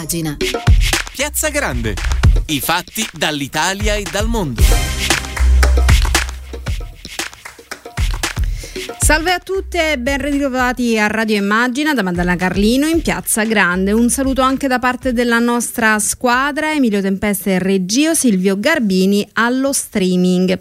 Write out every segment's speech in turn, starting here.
Immagina. Piazza Grande. I fatti dall'Italia e dal mondo. Salve a tutte e ben ritrovati a Radio Immagina da Maddalena Carlino in Piazza Grande. Un saluto anche da parte della nostra squadra, Emilio Tempesta in reggio, Silvio Garbini allo streaming.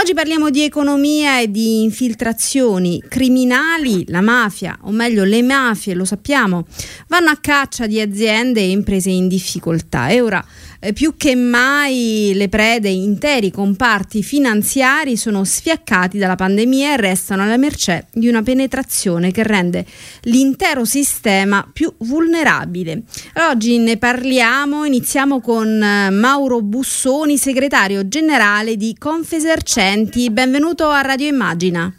Oggi parliamo di economia e di infiltrazioni criminali. La mafia, o meglio le mafie, lo sappiamo, vanno a caccia di aziende e imprese in difficoltà. E ora eh, più che mai le prede interi comparti finanziari sono sfiaccati dalla pandemia e restano alla mercé di una penetrazione che rende l'intero sistema più vulnerabile. Oggi ne parliamo, iniziamo con eh, Mauro Bussoni, segretario generale di Confesercenti. Benvenuto a Radio Immagina.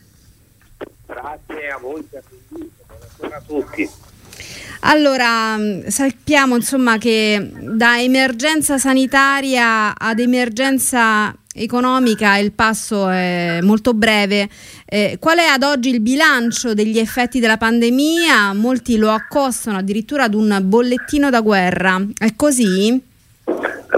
Grazie a voi per l'invito, buonasera a tutti. Allora, mm, sappiamo insomma che da emergenza sanitaria ad emergenza economica il passo è molto breve. Eh, qual è ad oggi il bilancio degli effetti della pandemia? Molti lo accostano addirittura ad un bollettino da guerra. È così?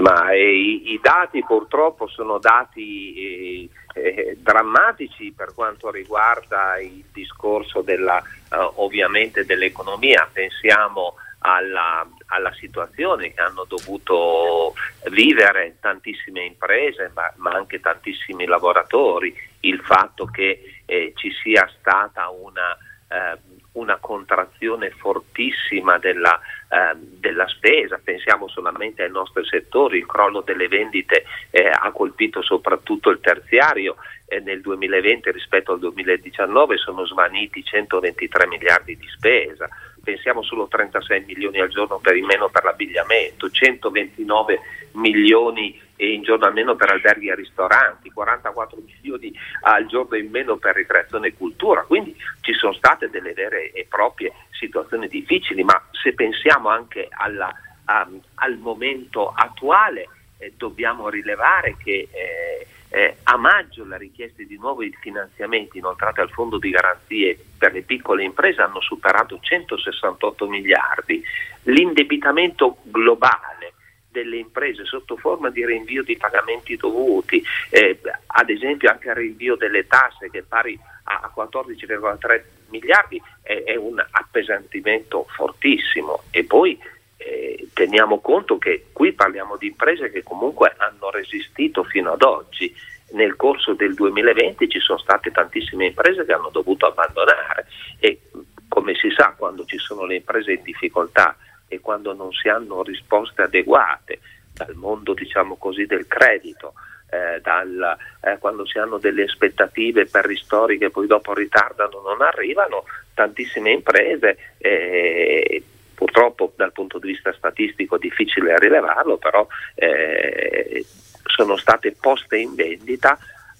Ma eh, i, i, dati purtroppo sono dati eh, eh, drammatici per quanto riguarda il discorso della, eh, ovviamente dell'economia. Pensiamo alla, alla, situazione che hanno dovuto vivere tantissime imprese, ma, ma anche tantissimi lavoratori, il fatto che eh, ci sia stata una, eh, una contrazione fortissima della, eh, della, spesa, pensiamo solamente ai nostri settori, il crollo delle vendite eh, ha colpito soprattutto il terziario eh, nel 2020 rispetto al 2019 sono svaniti 123 miliardi di spesa, pensiamo solo 36 milioni al giorno per in meno per l'abbigliamento, 129 milioni in giorno almeno per alberghi e ristoranti, 44 milioni al giorno in meno per ricreazione e cultura, quindi ci sono state delle vere e proprie situazioni difficili, ma se pensiamo anche alla, um, al momento attuale eh, dobbiamo rilevare che eh, eh, a maggio le richieste di nuovi finanziamenti inoltrate al fondo di garanzie per le piccole imprese hanno superato 168 miliardi. L'indebitamento globale delle imprese sotto forma di rinvio di pagamenti dovuti, eh, ad esempio anche il rinvio delle tasse che è pari a 14,3 miliardi, è, è un appesantimento fortissimo e poi eh, teniamo conto che qui parliamo di imprese che comunque hanno resistito fino ad oggi. Nel corso del 2020 ci sono state tantissime imprese che hanno dovuto abbandonare e come si sa quando ci sono le imprese in difficoltà e quando non si hanno risposte adeguate dal mondo diciamo così del credito, eh, dal, eh, quando si hanno delle aspettative per ristori che poi dopo ritardano non arrivano, tantissime imprese eh, purtroppo dal punto di vista statistico è difficile rilevarlo, però eh, sono state poste in vendita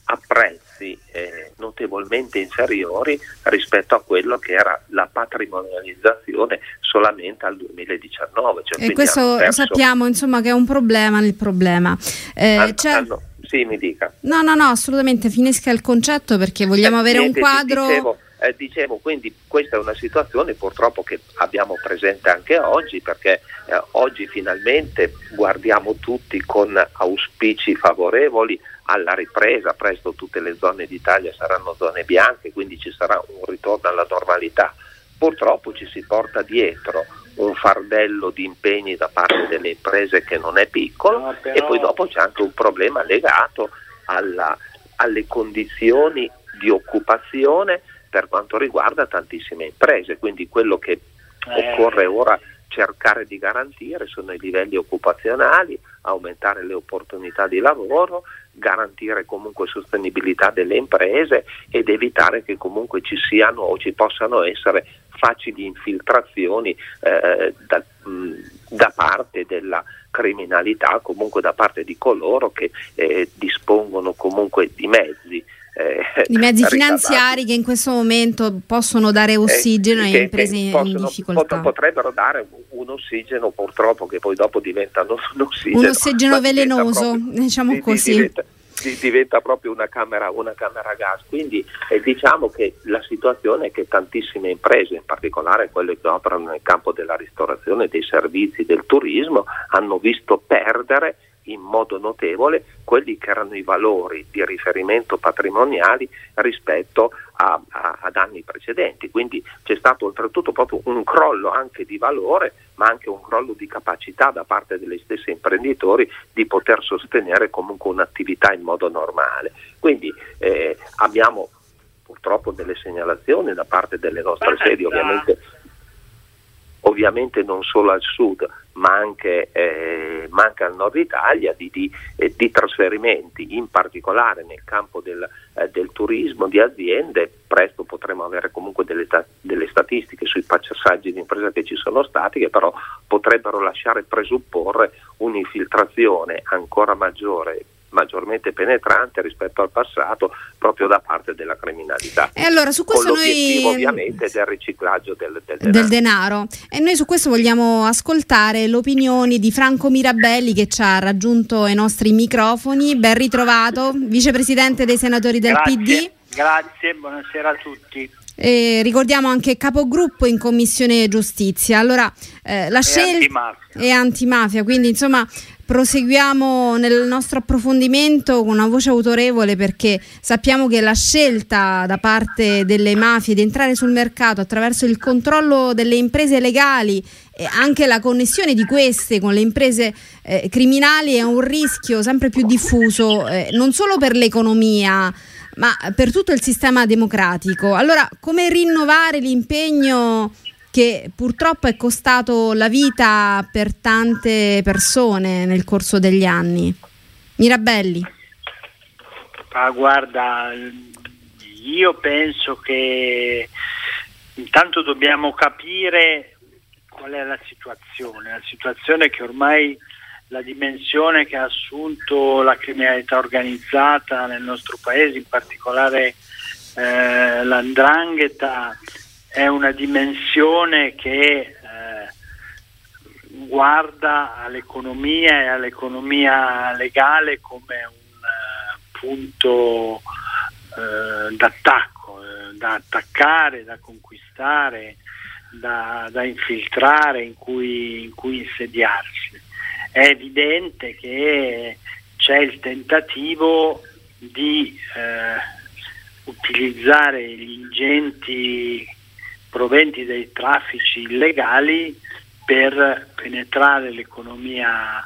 a prezzi eh, notevolmente inferiori rispetto a quello che era la patrimonializzazione solamente al 2019. Cioè, e questo perso... sappiamo insomma che è un problema nel problema. Eh, hanno, hanno, sì, mi dica. No, no, no, assolutamente finisca il concetto perché vogliamo eh, avere niente, un quadro... Dicevo, eh, dicevo, quindi questa è una situazione purtroppo che abbiamo presente anche oggi perché eh, oggi finalmente guardiamo tutti con auspici favorevoli alla ripresa, presto tutte le zone d'Italia saranno zone bianche, quindi ci sarà un ritorno alla normalità. Purtroppo ci si porta dietro un fardello di impegni da parte delle imprese che non è piccolo no, però... e poi dopo c'è anche un problema legato alla, alle condizioni di occupazione per quanto riguarda tantissime imprese, quindi quello che eh. occorre ora cercare di garantire sono i livelli occupazionali, aumentare le opportunità di lavoro, garantire comunque sostenibilità delle imprese ed evitare che comunque ci siano o ci possano essere facili infiltrazioni eh, da, mh, da, parte della criminalità, comunque da parte di coloro che eh, dispongono comunque di mezzi eh, di mezzi finanziari che in questo momento possono dare eh, ossigeno eh, alle imprese possono, in difficoltà. Potrebbero dare un ossigeno purtroppo che poi dopo diventa un ossigeno. Un ossigeno velenoso, diciamo di, così. Diventa, diventa proprio una camera, una camera a gas. Quindi eh, diciamo che la situazione è che tantissime imprese, in particolare quelle che operano nel campo della ristorazione, dei servizi, del turismo, hanno visto perdere in modo notevole quelli che erano i valori di riferimento patrimoniali rispetto a, a, ad anni precedenti. Quindi c'è stato oltretutto proprio un crollo anche di valore, ma anche un crollo di capacità da parte degli stessi imprenditori di poter sostenere comunque un'attività in modo normale. Quindi eh, abbiamo purtroppo delle segnalazioni da parte delle nostre sedi, ovviamente ovviamente non solo al sud ma anche, eh, ma anche al nord Italia di, di, eh, di, trasferimenti, in particolare nel campo del, eh, del, turismo di aziende. Presto potremo avere comunque delle, delle statistiche sui passaggi di impresa che ci sono stati che però potrebbero lasciare presupporre un'infiltrazione ancora maggiore maggiormente penetrante rispetto al passato proprio da parte della criminalità. E allora su questo Con l'obiettivo noi... ovviamente del riciclaggio del, del, denaro. del, denaro. E noi su questo vogliamo ascoltare le opinioni di Franco Mirabelli che ci ha raggiunto ai nostri microfoni. Ben ritrovato, vicepresidente dei senatori del Grazie. PD. Grazie, buonasera a tutti. E ricordiamo anche capogruppo in Commissione Giustizia. Allora, eh, la scelta è antimafia, quindi insomma proseguiamo nel nostro approfondimento con una voce autorevole perché sappiamo che la scelta da parte delle mafie di entrare sul mercato attraverso il controllo delle imprese legali e anche la connessione di queste con le imprese eh, criminali è un rischio sempre più diffuso eh, non solo per l'economia ma per tutto il sistema democratico. Allora, come rinnovare l'impegno che purtroppo è costato la vita per tante persone nel corso degli anni. Mirabelli. Ah, guarda, io penso che intanto dobbiamo capire qual è la situazione. La situazione che ormai la dimensione che ha assunto la criminalità organizzata nel nostro paese, in particolare eh, l'andrangheta, è una dimensione che eh, guarda all'economia e all'economia legale come un uh, punto uh, d'attacco, da attaccare, da conquistare, da, da infiltrare, in cui, in cui, insediarsi. È evidente che c'è il tentativo di utilizzare gli ingenti proventi dai traffici illegali per penetrare l'economia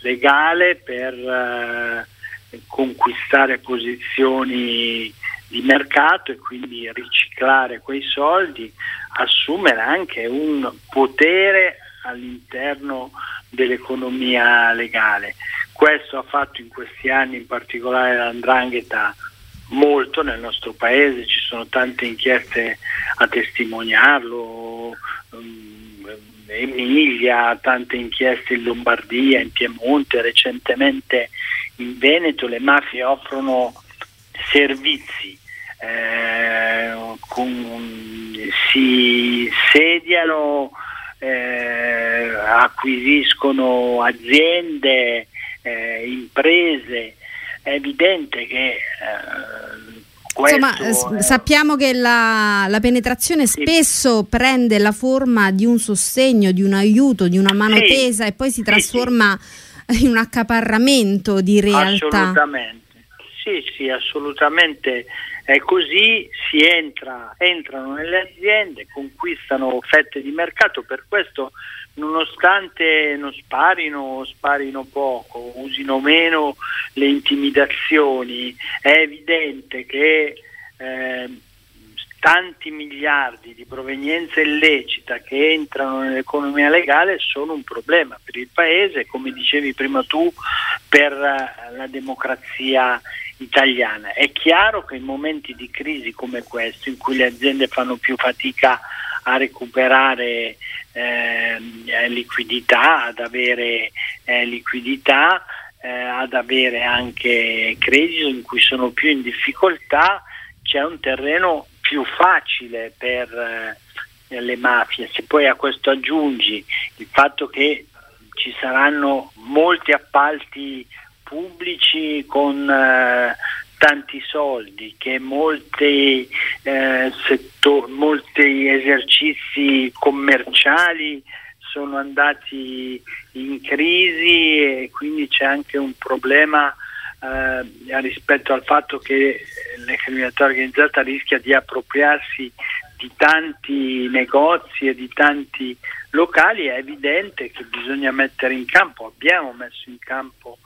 legale, per eh, conquistare posizioni di mercato e quindi riciclare quei soldi, assumere anche un potere all'interno dell'economia legale. Questo ha fatto in questi anni in particolare l'andrangheta molto nel nostro paese, ci sono tante inchieste a testimoniarlo, um, Emilia, tante inchieste in Lombardia, in Piemonte, recentemente in Veneto le mafie offrono servizi, eh, con, si sediano, eh, acquisiscono aziende, eh, imprese, è evidente che eh, Insomma, è... sappiamo che la, la penetrazione sì. spesso prende la forma di un sostegno, di un aiuto, di una mano sì. tesa e poi si trasforma sì, in un accaparramento di realtà. Assolutamente, sì, sì, assolutamente è così, si entra, entrano nelle aziende, conquistano fette di mercato, per questo nonostante non sparino, sparino poco, usino meno le intimidazioni, è evidente che eh, tanti miliardi di provenienza illecita che entrano nell'economia legale sono un problema per il Paese, come dicevi prima tu, per eh, la democrazia italiana. È chiaro che in momenti di crisi come questo, in cui le aziende fanno più fatica a recuperare eh, liquidità, ad avere eh, liquidità, eh, ad avere anche credito in cui sono più in difficoltà, c'è un terreno più facile per eh, le mafie. Se poi a questo aggiungi il fatto che ci saranno molti appalti pubblici con eh, tanti soldi, che molti, eh, settor, molti esercizi commerciali sono andati in crisi e quindi c'è anche un problema eh, rispetto al fatto che la criminalità organizzata rischia di appropriarsi di tanti negozi e di tanti locali, è evidente che bisogna mettere in campo, abbiamo messo in campo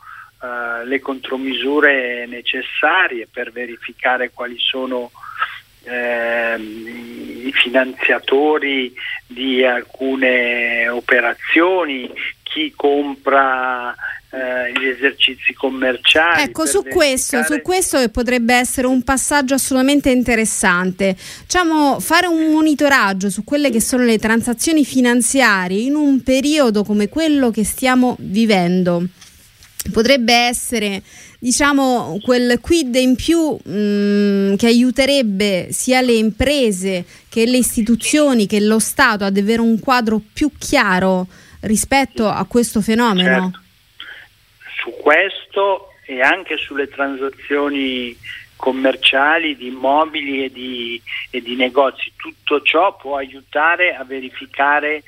eh, le contromisure necessarie per verificare quali sono eh, i finanziatori di alcune operazioni, chi compra eh, gli esercizi commerciali. Ecco, su questo, su questo potrebbe essere un passaggio assolutamente interessante. Diciamo, fare un monitoraggio su quelle che sono le transazioni finanziarie in un periodo come quello che stiamo vivendo potrebbe essere diciamo quel quid in più mh, mm, che aiuterebbe sia le imprese che le istituzioni che lo Stato ad avere un quadro più chiaro rispetto a questo fenomeno? Certo. Su questo e anche sulle transazioni commerciali di immobili e di, e di negozi, tutto ciò può aiutare a verificare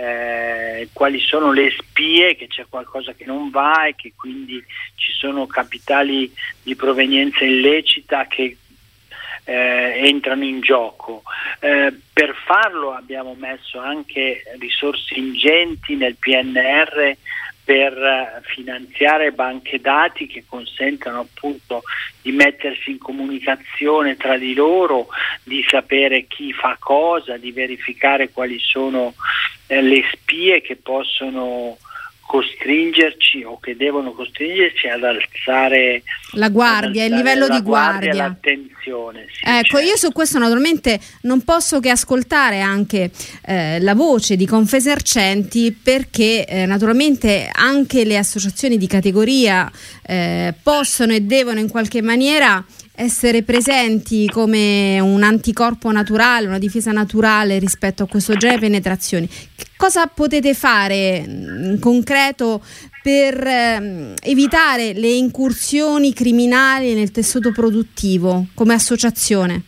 eh, quali sono le spie, che c'è qualcosa che non va e che quindi ci sono capitali di provenienza illecita che eh, entrano in gioco. Eh, per farlo abbiamo messo anche risorse ingenti nel PNR per finanziare banche dati che consentano appunto di mettersi in comunicazione tra di loro, di sapere chi fa cosa, di verificare quali sono eh, le spie che possono costringerci o che devono costringerci ad alzare la guardia, il livello di guardia, guardia. l'attenzione. Sì, ecco, certo. io su questo naturalmente non posso che ascoltare anche eh, la voce di Confesercenti perché eh, naturalmente anche le associazioni di categoria eh, possono e devono in qualche maniera essere presenti come un anticorpo naturale, una difesa naturale rispetto a questo genere di penetrazioni. Cosa potete fare in concreto per eh, evitare le incursioni criminali nel tessuto produttivo come associazione?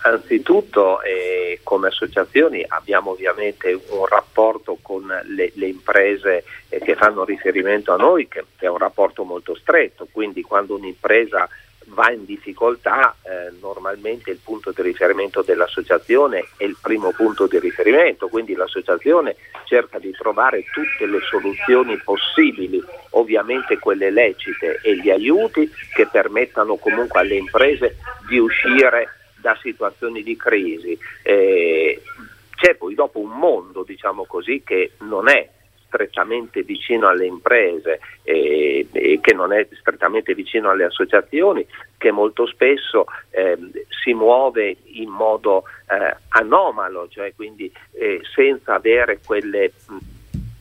Anzitutto eh, come associazioni abbiamo ovviamente un rapporto con le, le imprese eh, che fanno riferimento a noi che, che è un rapporto molto stretto, quindi quando un'impresa va in difficoltà, eh, normalmente il punto di riferimento dell'associazione è il primo punto di riferimento, quindi l'associazione cerca di trovare tutte le soluzioni possibili, ovviamente quelle lecite e gli aiuti che permettano comunque alle imprese di uscire da situazioni di crisi. Eh, c'è poi dopo un mondo, diciamo così, che non è strettamente vicino alle imprese e, e, che non è strettamente vicino alle associazioni, che molto spesso eh, si muove in modo eh, anomalo, cioè quindi eh, senza avere quelle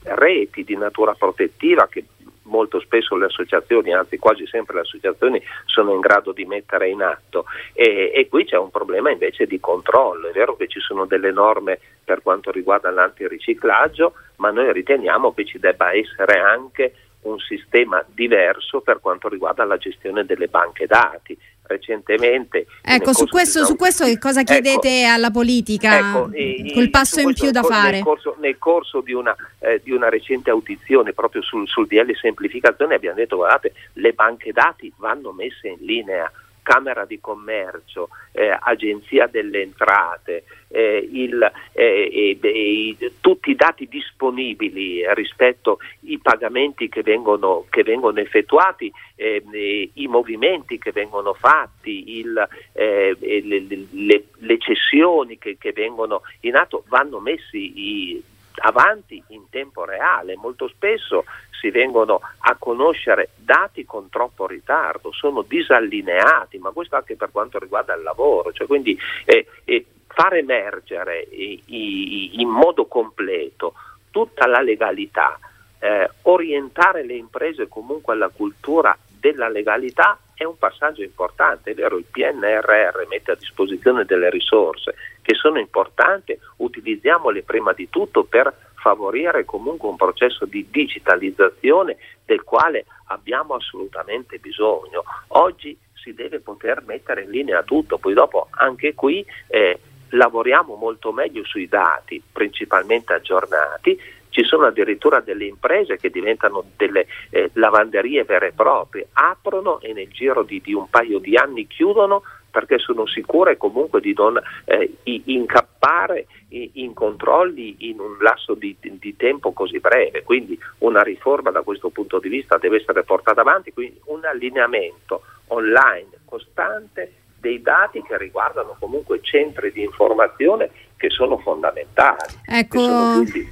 reti di natura protettiva che molto spesso le associazioni, anzi quasi sempre le associazioni sono in grado di mettere in atto. E, e, qui c'è un problema invece di controllo, è vero che ci sono delle norme per quanto riguarda l'antiriciclaggio, ma noi riteniamo che ci debba essere anche un sistema diverso per quanto riguarda la gestione delle banche dati recentemente. Ecco, su questo, su questo, che cosa ecco, chiedete ecco, alla politica? Ecco, quel passo in più da fare? Nel corso, nel corso di, una, eh, di, una, recente audizione proprio sul, sul DL semplificazione abbiamo detto guardate, le banche dati vanno messe in linea Camera di Commercio, eh, Agenzia delle Entrate, eh, il, eh, tutti i dati disponibili rispetto ai pagamenti che vengono, che vengono effettuati, ehm, i movimenti che vengono fatti, il, eh, le, le, le, cessioni che, che, vengono in atto vanno messi i, avanti in tempo reale. Molto spesso si vengono a conoscere dati con troppo ritardo, sono disallineati, ma questo anche per quanto riguarda il lavoro, cioè quindi eh, eh, far emergere i, i, in modo completo tutta la legalità, eh, orientare le imprese comunque alla cultura della legalità è un passaggio importante, è vero, il PNRR mette a disposizione delle risorse che sono importanti, utilizziamole prima di tutto per favorire comunque un processo di digitalizzazione del quale abbiamo assolutamente bisogno. Oggi si deve poter mettere in linea tutto, poi dopo anche qui eh, lavoriamo molto meglio sui dati, principalmente aggiornati, ci sono addirittura delle imprese che diventano delle eh, lavanderie vere e proprie, aprono e nel giro di, di un paio di anni chiudono perché sono sicure comunque di non eh, incappare in controlli in un lasso di, di, tempo così breve. Quindi una riforma da questo punto di vista deve essere portata avanti, quindi un allineamento online costante dei dati che riguardano comunque centri di informazione che sono fondamentali. Ecco. Sono quindi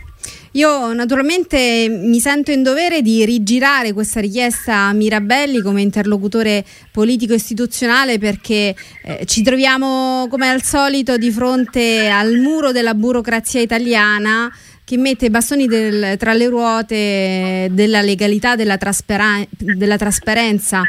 io naturalmente mi sento in dovere di rigirare questa richiesta a Mirabelli come interlocutore politico istituzionale perché eh, ci troviamo come al solito di fronte al muro della burocrazia italiana che mette i bastoni del, tra le ruote della legalità, della, trasparen- della trasparenza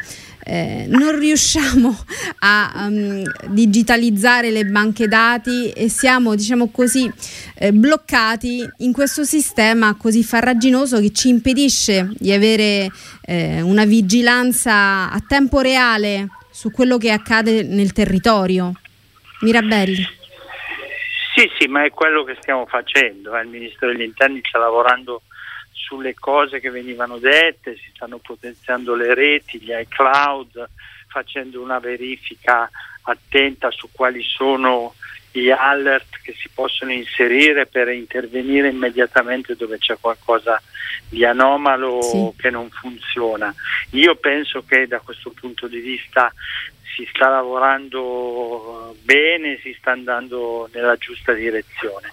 eh, non riusciamo a um, digitalizzare le banche dati e siamo, diciamo così, eh, bloccati in questo sistema così farraginoso che ci impedisce di avere eh, una vigilanza a tempo reale su quello che accade nel territorio. Mirabelli. Sì, sì, ma è quello che stiamo facendo. Eh. Il Ministro degli Interni sta lavorando sulle cose che venivano dette, si stanno potenziando le reti, gli iCloud, facendo una verifica attenta su quali sono gli alert che si possono inserire per intervenire immediatamente dove c'è qualcosa di anomalo sì. che non funziona. Io penso che da questo punto di vista si sta lavorando bene, si sta andando nella giusta direzione.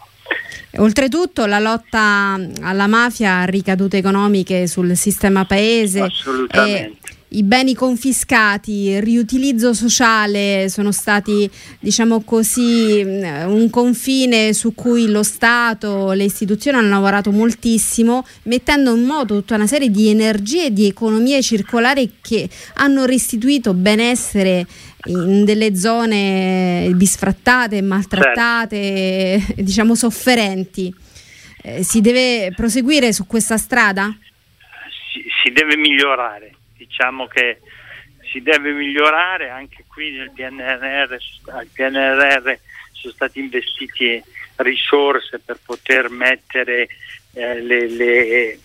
Oltretutto la lotta alla mafia ha ricadute economiche sul sistema paese. Assolutamente. I beni confiscati, il riutilizzo sociale sono stati, diciamo così, un confine su cui lo Stato, le istituzioni hanno lavorato moltissimo, mettendo in moto tutta una serie di energie e di economie circolari che hanno restituito benessere in delle zone bisfrattate, maltrattate, certo. diciamo sofferenti. Eh, si deve proseguire su questa strada? Si, si, deve migliorare, diciamo che si deve migliorare, anche qui nel PNRR, al PNRR sono stati investiti risorse per poter mettere eh, le, le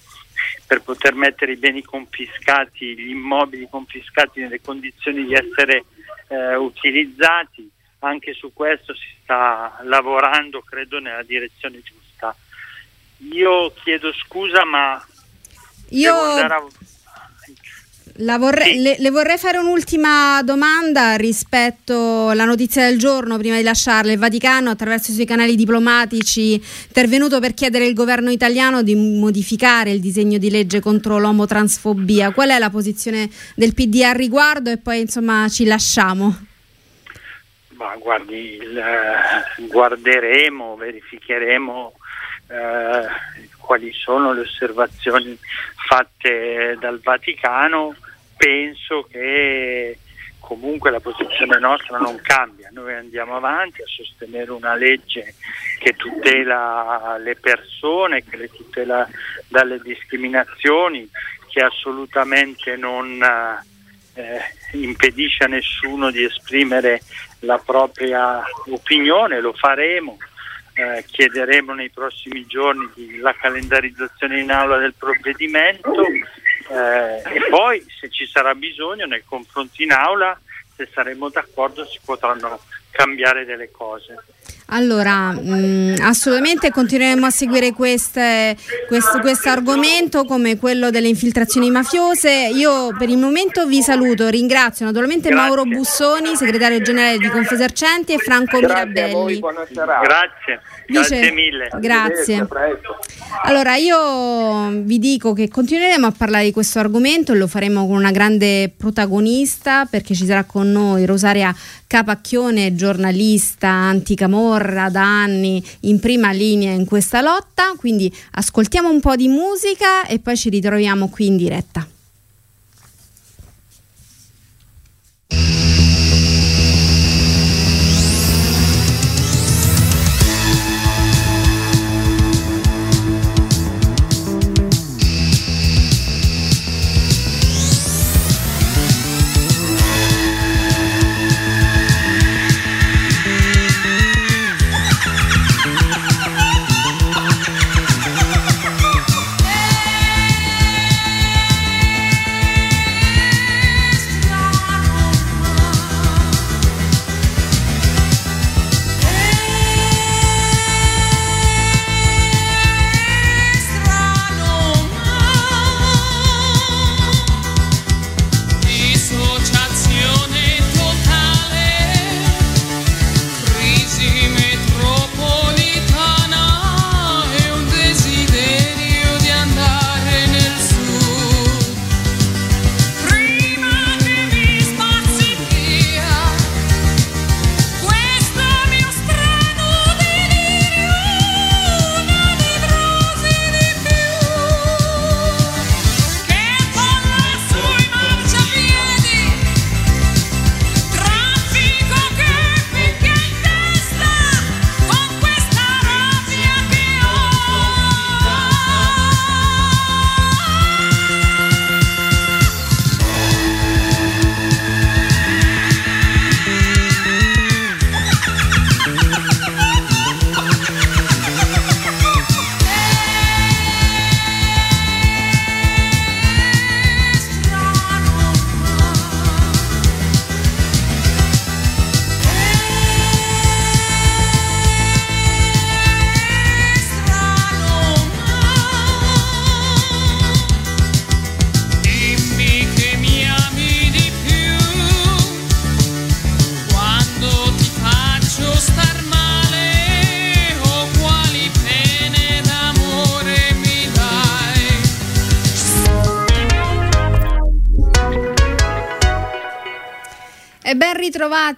per poter mettere i beni confiscati, gli immobili confiscati nelle condizioni di essere eh, utilizzati. Anche su questo si sta lavorando, credo, nella direzione giusta. Io chiedo scusa, ma io a... Vorrei, sì. le, le, vorrei fare un'ultima domanda rispetto alla notizia del giorno, prima di lasciarla. Il Vaticano, attraverso i suoi canali diplomatici, è intervenuto per chiedere al governo italiano di modificare il disegno di legge contro l'omotransfobia. Qual è la posizione del PD al riguardo? E poi insomma ci lasciamo. Ma guardi, il, eh, guarderemo, verificheremo eh, quali sono le osservazioni fatte dal Vaticano penso che comunque la posizione nostra non cambia, noi andiamo avanti a sostenere una legge che tutela le persone, che le tutela dalle discriminazioni, che assolutamente non eh, impedisce a nessuno di esprimere la propria opinione, lo faremo. Eh, chiederemo nei prossimi giorni la calendarizzazione in aula del provvedimento eh, e poi se ci sarà bisogno nei confronti in aula, se saremo d'accordo, si potranno cambiare delle cose. Allora, mh, mm, assolutamente continueremo a seguire questo argomento come quello delle infiltrazioni mafiose. Io per il momento vi saluto, ringrazio naturalmente Grazie. Mauro Bussoni, segretario generale di Confesercenti e Franco Grazie Mirabelli. Grazie. Vice, grazie mille. Grazie. Allora io vi dico che continueremo a parlare di questo argomento e lo faremo con una grande protagonista perché ci sarà con noi Rosaria Capacchione, giornalista anticamorra da anni in prima linea in questa lotta, quindi ascoltiamo un po' di musica e poi ci ritroviamo qui in diretta.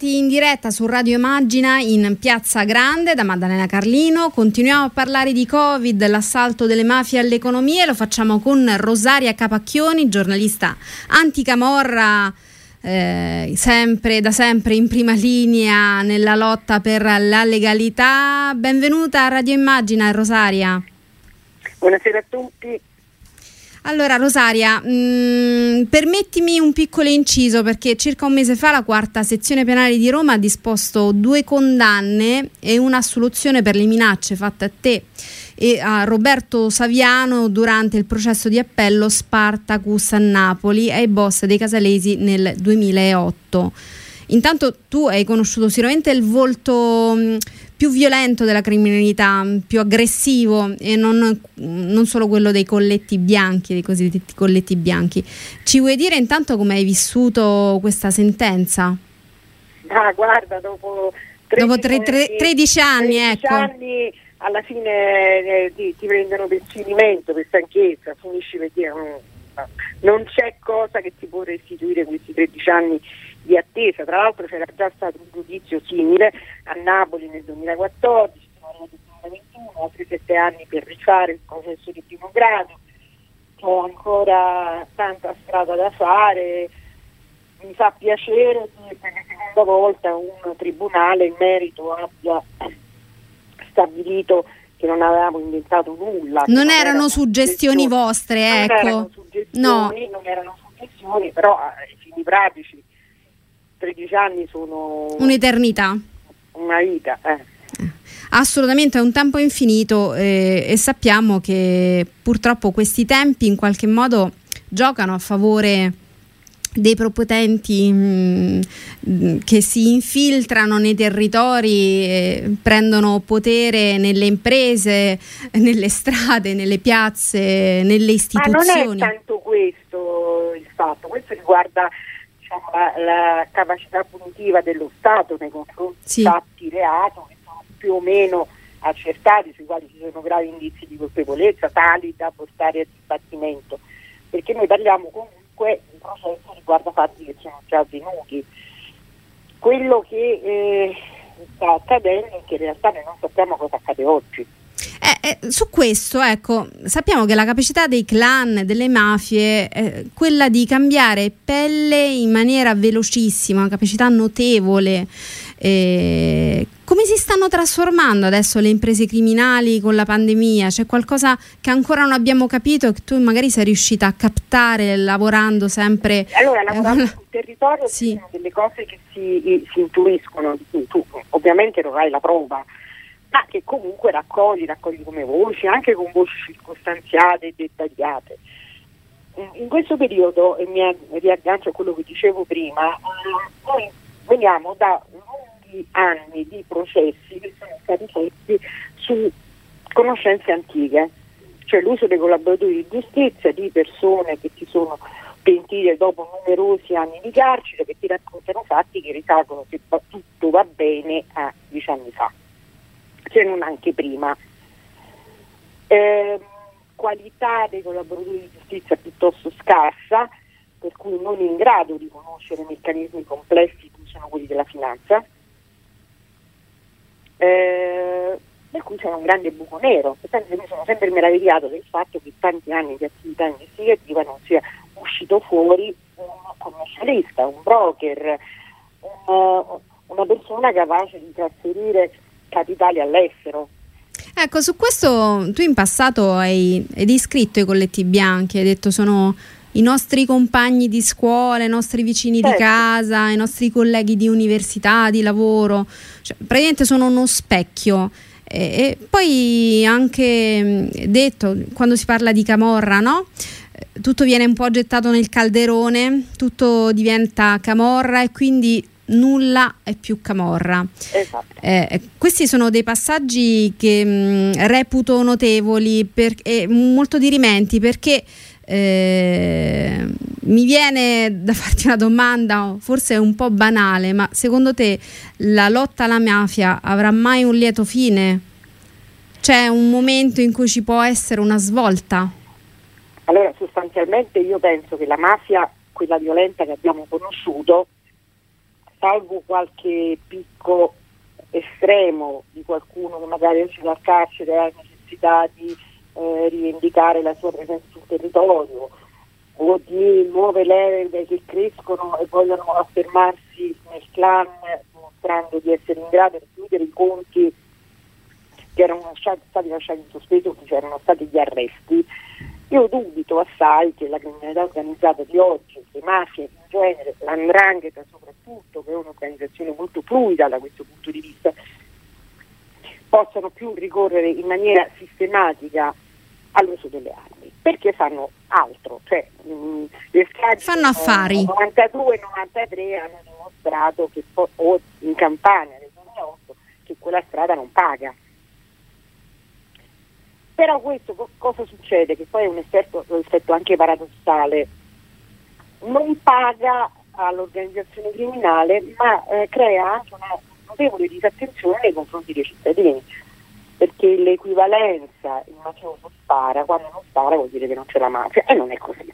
Ritrovati in diretta su Radio Immagina in Piazza Grande da Maddalena Carlino. Continuiamo a parlare di Covid, l'assalto delle mafie all'economia. Lo facciamo con Rosaria Capacchioni, giornalista anticamorra. Eh, sempre, da sempre in prima linea nella lotta per la legalità. Benvenuta a Radio Immagina, Rosaria. Buonasera a tutti. Allora Rosaria, mh, mm, permettimi un piccolo inciso perché circa un mese fa la quarta sezione penale di Roma ha disposto due condanne e un'assoluzione per le minacce fatte a te e a Roberto Saviano durante il processo di appello Spartacus a Napoli ai boss dei Casalesi nel 2008. Intanto tu hai conosciuto sicuramente il volto mh, più violento della criminalità, più aggressivo e non, non, solo quello dei colletti bianchi, dei cosiddetti colletti bianchi. Ci vuoi dire intanto come hai vissuto questa sentenza? Ah, guarda, dopo, dopo tre, tre, 13 anni, 13 ecco. anni alla fine eh, ti, ti, prendono per sfinimento, per stanchezza, finisci per dire mm, non c'è cosa che ti può restituire questi 13 anni di attesa. Tra l'altro c'era già stato un giudizio simile a Napoli nel 2014, siamo arrivati nel 2021, altri sette anni per rifare il processo di primo grado. C'è ancora tanta strada da fare. Mi fa piacere che per la seconda volta un tribunale in merito abbia stabilito che non avevamo inventato nulla. Non, non erano, suggestioni, suggestioni vostre, non ecco. Erano suggestioni, no. Non erano suggestioni, però ai fini pratici 13 anni sono... Un'eternità. Una vita, eh. Assolutamente è un tempo infinito eh, e sappiamo che purtroppo questi tempi in qualche modo giocano a favore dei propotenti mh, mm, che si infiltrano nei territori, eh, prendono potere nelle imprese, nelle strade, nelle piazze, nelle istituzioni. Ma non è tanto questo il fatto, questo riguarda diciamo, la, la, capacità punitiva dello Stato nei confronti sì. di fatti reato che sono più o meno accertati, sui quali ci sono gravi indizi di colpevolezza, tali da portare a dibattimento, perché noi parliamo comunque di processo riguardo fatti che sono già avvenuti. Quello che eh, sta accadendo è che in realtà noi non sappiamo cosa accade oggi eh, eh, su questo, ecco, sappiamo che la capacità dei clan, delle mafie, è quella di cambiare pelle in maniera velocissima, una capacità notevole. Eh, come si stanno trasformando adesso le imprese criminali con la pandemia? C'è qualcosa che ancora non abbiamo capito e che tu magari sei riuscita a captare lavorando sempre? Allora, lavorando sul territorio sì. sono delle cose che si, si intuiscono, tu ovviamente non hai la prova, ma che comunque raccogli, raccogli come voci, anche con voci circostanziate e dettagliate. In questo periodo, e mi riaggancio a quello che dicevo prima, noi veniamo da lunghi anni di processi che sono stati fatti su conoscenze antiche, cioè l'uso dei collaboratori di giustizia, di persone che si sono pentite dopo numerosi anni di carcere, che ti raccontano fatti che risalgono, se tutto va bene, a dieci anni fa se non anche prima. Eh, qualità dei collaboratori di giustizia piuttosto scarsa, per cui non in grado di conoscere meccanismi complessi come sono quelli della finanza, eh, per cui c'è un grande buco nero. E mi sono sempre meravigliato del fatto che tanti anni di attività investigativa non sia uscito fuori un commercialista, un broker, un, una persona capace di trasferire capitali all'estero. Ecco, su questo tu in passato hai, hai descritto i colletti bianchi, hai detto sono i nostri compagni di scuola, i nostri vicini certo. di casa, i nostri colleghi di università, di lavoro, cioè, praticamente sono uno specchio. E, e poi anche detto, quando si parla di camorra, no? tutto viene un po' gettato nel calderone, tutto diventa camorra e quindi nulla è più camorra. Esatto. Eh, questi sono dei passaggi che mh, reputo notevoli per, e molto dirimenti perché eh, mi viene da farti una domanda, forse un po' banale, ma secondo te la lotta alla mafia avrà mai un lieto fine? C'è un momento in cui ci può essere una svolta? Allora, sostanzialmente io penso che la mafia, quella violenta che abbiamo conosciuto, salvo qualche picco estremo di qualcuno che magari esce dal carcere e ha necessità di eh, rivendicare la sua presenza sul territorio o di nuove leve che crescono e vogliono affermarsi nel clan dimostrando di essere in grado di chiudere i conti che erano stati lasciati in sospeso, che c'erano stati gli arresti, io dubito assai che la criminalità organizzata di oggi, le mafie in genere, l'andrangheta soprattutto, che è un'organizzazione molto fluida da questo punto di vista, possano più ricorrere in maniera sistematica all'uso delle armi, perché fanno altro, cioè mh, mm, le stragi fanno affari. 92 e 93 hanno dimostrato che o in campagna nel 2008 che quella strada non paga. Però questo cosa succede? Che poi è un effetto, un effetto anche paradossale, non paga all'organizzazione criminale ma eh, crea anche una notevole disattenzione nei confronti dei cittadini perché l'equivalenza il mafioso spara, quando non spara vuol dire che non c'è la mafia e non è così.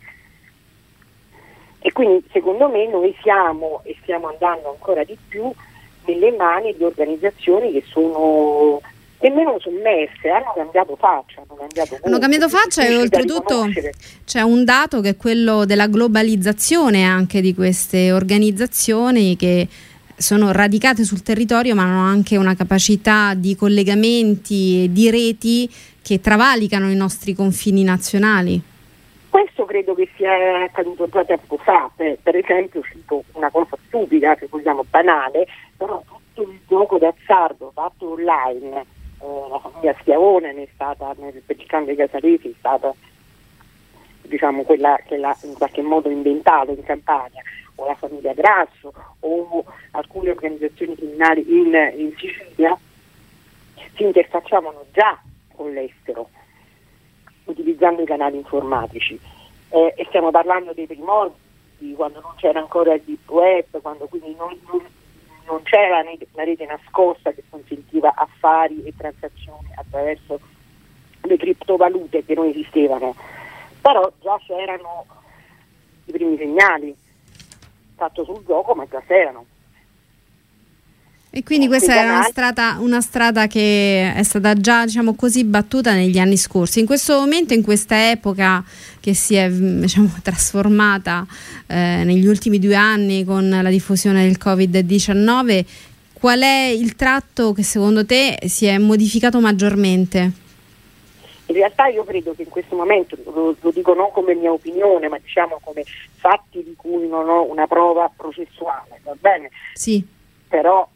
E quindi secondo me noi siamo e stiamo andando ancora di più nelle mani di organizzazioni che sono nemmeno sommerse, hanno cambiato faccia. Hanno cambiato, hanno cambiato faccia e oltretutto c'è un dato che è quello della globalizzazione anche di queste organizzazioni che sono radicate sul territorio ma hanno anche una capacità di collegamenti e di reti che travalicano i nostri confini nazionali. Questo credo che sia accaduto già tempo fa, per, per esempio cito una cosa stupida, se vogliamo banale, però tutto il gioco d'azzardo fatto online, eh, la famiglia Schiavone ne è stata, nel Peccicano dei Casalesi è stata diciamo, quella che l'ha in qualche modo inventato in Campania, o la famiglia Grasso o alcune organizzazioni criminali in, in Sicilia si interfacciavano già con l'estero utilizzando i canali informatici. Eh, e stiamo parlando dei primordi quando non c'era ancora il deep web, quando quindi non, non, non c'era la rete nascosta che consentiva affari e transazioni attraverso le criptovalute che non esistevano, però già c'erano i primi segnali fatto sul gioco, ma già c'erano. E quindi questa è una strada, una strada, che è stata già diciamo così, battuta negli anni scorsi. In questo momento, in questa epoca che si è diciamo, trasformata eh, negli ultimi due anni con la diffusione del Covid-19, qual è il tratto che secondo te si è modificato maggiormente? In realtà io credo che in questo momento, lo, lo, dico non come mia opinione, ma diciamo come fatti di cui non ho una prova processuale, va bene? Sì. Però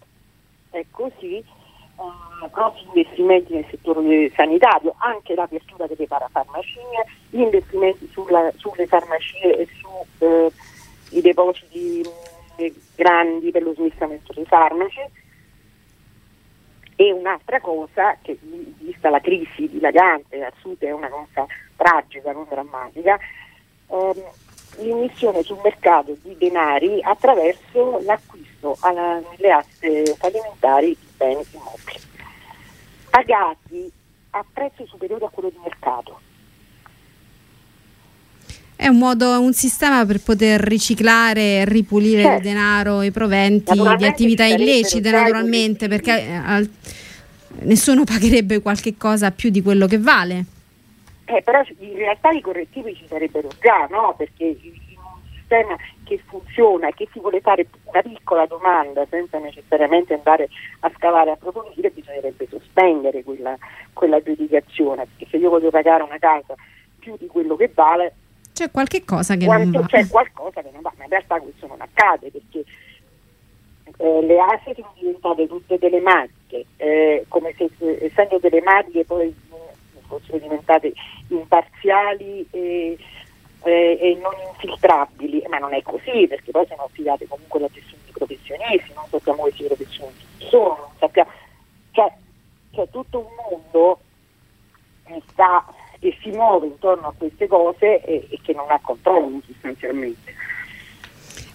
è così, eh, grossi investimenti nel settore sanitario, anche l'apertura delle parafarmacie, gli investimenti sulla, sulle farmacie e sui eh, depositi mm, grandi per lo smistamento dei farmaci. E un'altra cosa, che vista la crisi dilagante al sud è una cosa tragica, non drammatica, ehm, l'immissione sul mercato di denari attraverso l'acquisto alla, nelle aste fallimentari di beni immobili, pagati a prezzo superiore a quello di mercato. È un modo, un sistema per poter riciclare e ripulire certo. il denaro, i proventi di attività illecite, naturalmente, perché eh, nessuno pagherebbe qualche cosa più di quello che vale. Eh, però in realtà i correttivi ci sarebbero già, no? Perché un sistema che funziona e che si vuole fare una piccola domanda senza necessariamente andare a scavare e approfondire, bisognerebbe sospendere quella, quella giudicazione, perché se io voglio pagare una casa più di quello che vale c'è qualche cosa che non va. C'è qualcosa che non va, ma in realtà questo non accade perché eh, le aste sono diventate tutte telematiche, eh, come se essendo telematiche poi fossero diventate imparziali e, e, e, non infiltrabili, ma non è così perché poi sono affidate comunque alla gestione di professionisti, non sappiamo questi professionisti sono, non sappiamo, cioè, c'è tutto un mondo che sta che si muove intorno a queste cose e, e che non ha controllo sostanzialmente.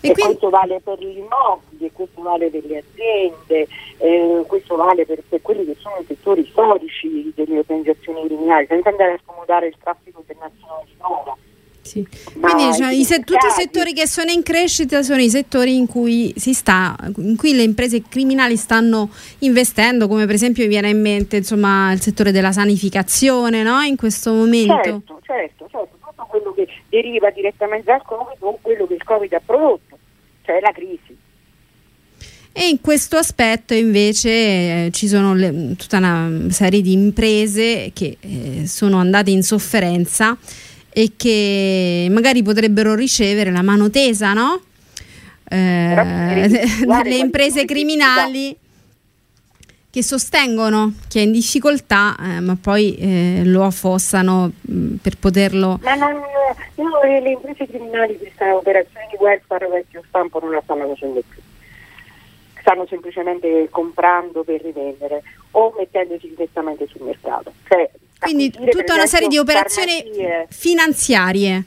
E, e quindi... questo vale per gli immobili, questo vale per le aziende, eh, questo vale per, per, quelli che sono i settori storici delle organizzazioni criminali, senza andare a scomodare il traffico internazionale di droga. Sì. Quindi diciamo, i se- tutti i settori che sono in crescita sono i settori in cui, sta, in cui le imprese criminali stanno investendo, come per esempio mi viene in mente insomma, il settore della sanificazione no? in questo momento. Certo, certo, certo, tutto quello che deriva direttamente dal Covid o quello che il Covid ha prodotto, cioè la crisi. E in questo aspetto invece eh, ci sono le, tutta una serie di imprese che eh, sono andate in sofferenza e che magari potrebbero ricevere la mano tesa, no? Eh, dalle imprese criminali che sostengono chi è in difficoltà, eh, ma poi eh, lo affossano mh, per poterlo. Ma non, no, le imprese criminali questa operazione di welfare vecchio stampo non la stanno facendo più stanno semplicemente comprando per rivendere o mettendosi direttamente sul mercato. Cioè, Quindi tutta una serie di operazioni farmacie, finanziarie.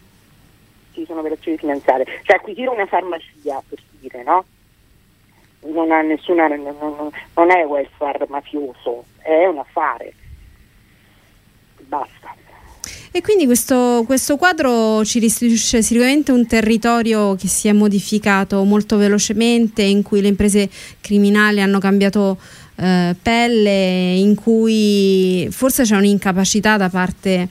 Sì, sono operazioni finanziarie. Cioè acquisire una farmacia, per dire, no? Non, ha nessuna, non, non è welfare mafioso, è un affare. Basta. E quindi questo, questo, quadro ci restituisce sicuramente un territorio che si è modificato molto velocemente, in cui le imprese criminali hanno cambiato eh, pelle, in cui forse c'è un'incapacità da parte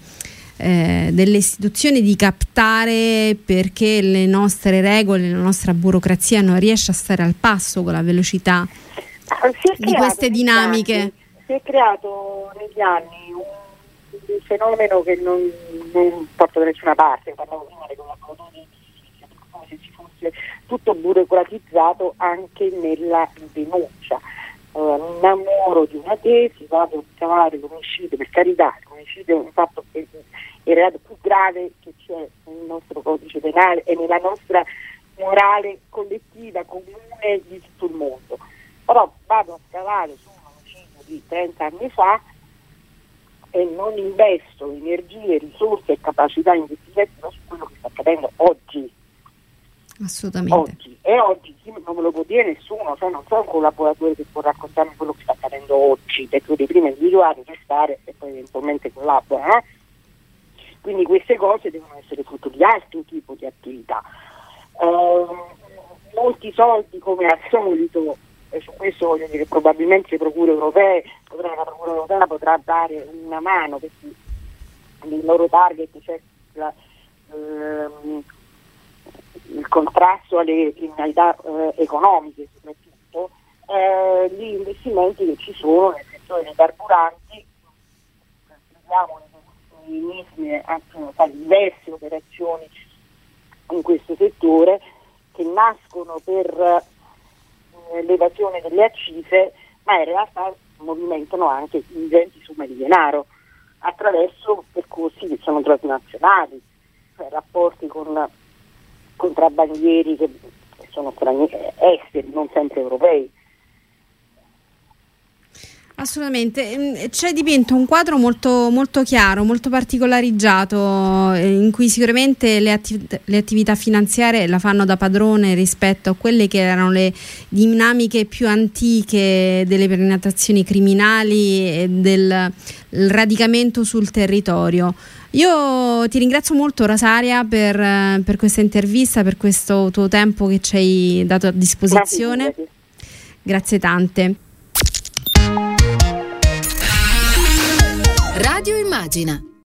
eh, delle istituzioni di captare perché le nostre regole, la nostra burocrazia non riesce a stare al passo con la velocità di queste dinamiche. Anni, si è creato negli anni un un fenomeno che non, non porta da nessuna parte, parlavo prima dei collaboratori come se ci fosse tutto burocratizzato anche nella denuncia. Uh, mi innamoro di una tesi, vado a chiamare l'omicidio, per carità, l'omicidio è un fatto che è il reato più grave che c'è nel nostro codice penale e nella nostra morale collettiva, comune di tutto il mondo. Però vado a scavare su un omicidio di 30 anni fa e non investo energie, risorse e capacità investigative su quello che sta accadendo oggi. Assolutamente. Oggi. E oggi non me lo può dire nessuno, cioè non sono un collaboratore che può raccontarmi quello che sta accadendo oggi, perché devi prima individuare, testare e poi eventualmente collabora. Eh? Quindi queste cose devono essere frutto di altro tipo di attività. Uh, molti soldi come al solito e su questo voglio dire probabilmente le procure europee, potrà, la procura europea potrà dare una mano perché nel loro target c'è la, ehm, il contrasto alle criminalità eh, economiche soprattutto, eh, gli investimenti che ci sono nel settore dei carburanti, vediamo nei mesi anche diverse operazioni in questo settore che nascono per l'evasione delle accise, ma in realtà movimentano anche ingenti somme di denaro attraverso percorsi che sono transnazionali, cioè rapporti con contrabbandieri che sono stranieri, esteri, non sempre europei. Assolutamente, ehm, c'è dipinto un quadro molto, molto chiaro, molto particolarizzato, eh, in cui sicuramente le, attiv- le, attività finanziarie la fanno da padrone rispetto a quelle che erano le dinamiche più antiche delle penetrazioni criminali e del radicamento sul territorio. Io ti ringrazio molto Rosaria per, per questa intervista, per questo tuo tempo che ci hai dato a disposizione. Grazie tante. Radio Immagina